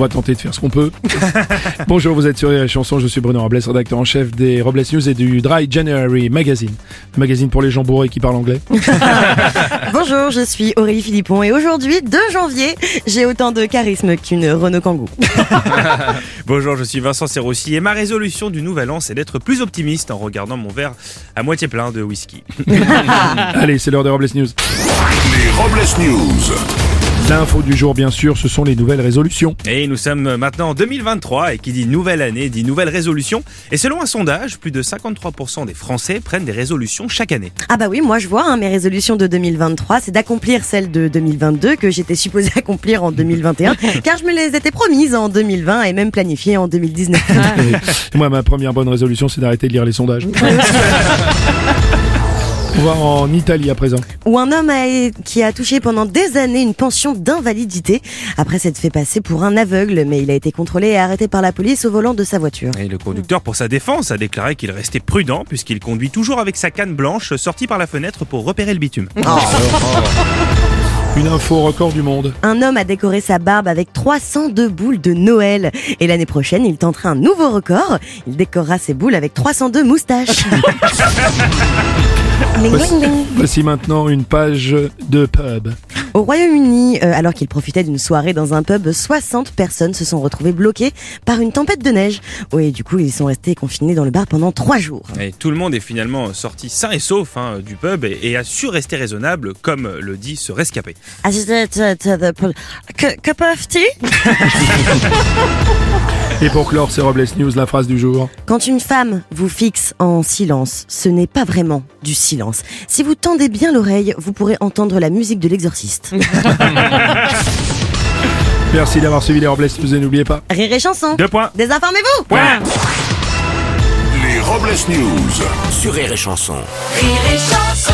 On va tenter de faire ce qu'on peut. Bonjour, vous êtes sur les chansons, je suis Bruno Robles, rédacteur en chef des Robles News et du Dry January Magazine. Le magazine pour les gens bourrés qui parlent anglais. Bonjour, je suis Aurélie Philippon et aujourd'hui, 2 janvier, j'ai autant de charisme qu'une Renault Kangoo. Bonjour, je suis Vincent Serroussi et ma résolution du nouvel an c'est d'être plus optimiste en regardant mon verre à moitié plein de whisky. Allez, c'est l'heure des Robles News. Les Robles News. L'info du jour, bien sûr, ce sont les nouvelles résolutions. Et nous sommes maintenant en 2023 et qui dit nouvelle année dit nouvelle résolution. Et selon un sondage, plus de 53% des Français prennent des résolutions chaque année. Ah bah oui, moi je vois, hein, mes résolutions de 2023, c'est d'accomplir celles de 2022 que j'étais supposée accomplir en 2021, car je me les étais promises en 2020 et même planifiées en 2019. Et moi, ma première bonne résolution, c'est d'arrêter de lire les sondages. On va en Italie à présent. Où un homme a- qui a touché pendant des années une pension d'invalidité après s'être fait passer pour un aveugle, mais il a été contrôlé et arrêté par la police au volant de sa voiture. Et le conducteur, pour sa défense, a déclaré qu'il restait prudent puisqu'il conduit toujours avec sa canne blanche sortie par la fenêtre pour repérer le bitume. Une info record du monde. Un homme a décoré sa barbe avec 302 boules de Noël. Et l'année prochaine, il tentera un nouveau record. Il décorera ses boules avec 302 moustaches. Voici maintenant une page de pub. Au Royaume-Uni, euh, alors qu'il profitait d'une soirée dans un pub, 60 personnes se sont retrouvées bloquées par une tempête de neige. Oui, du coup, ils sont restés confinés dans le bar pendant trois jours. Et tout le monde est finalement sorti sain et sauf hein, du pub et, et a su rester raisonnable, comme le dit ce rescapé. C'était- Et pour clore ces Robles News, la phrase du jour. Quand une femme vous fixe en silence, ce n'est pas vraiment du silence. Si vous tendez bien l'oreille, vous pourrez entendre la musique de l'exorciste. Merci d'avoir suivi les Robles News et n'oubliez pas. Rire et chanson. Deux points. Désinformez-vous. Les Robles News. Sur Rire et Chanson. Rire et chanson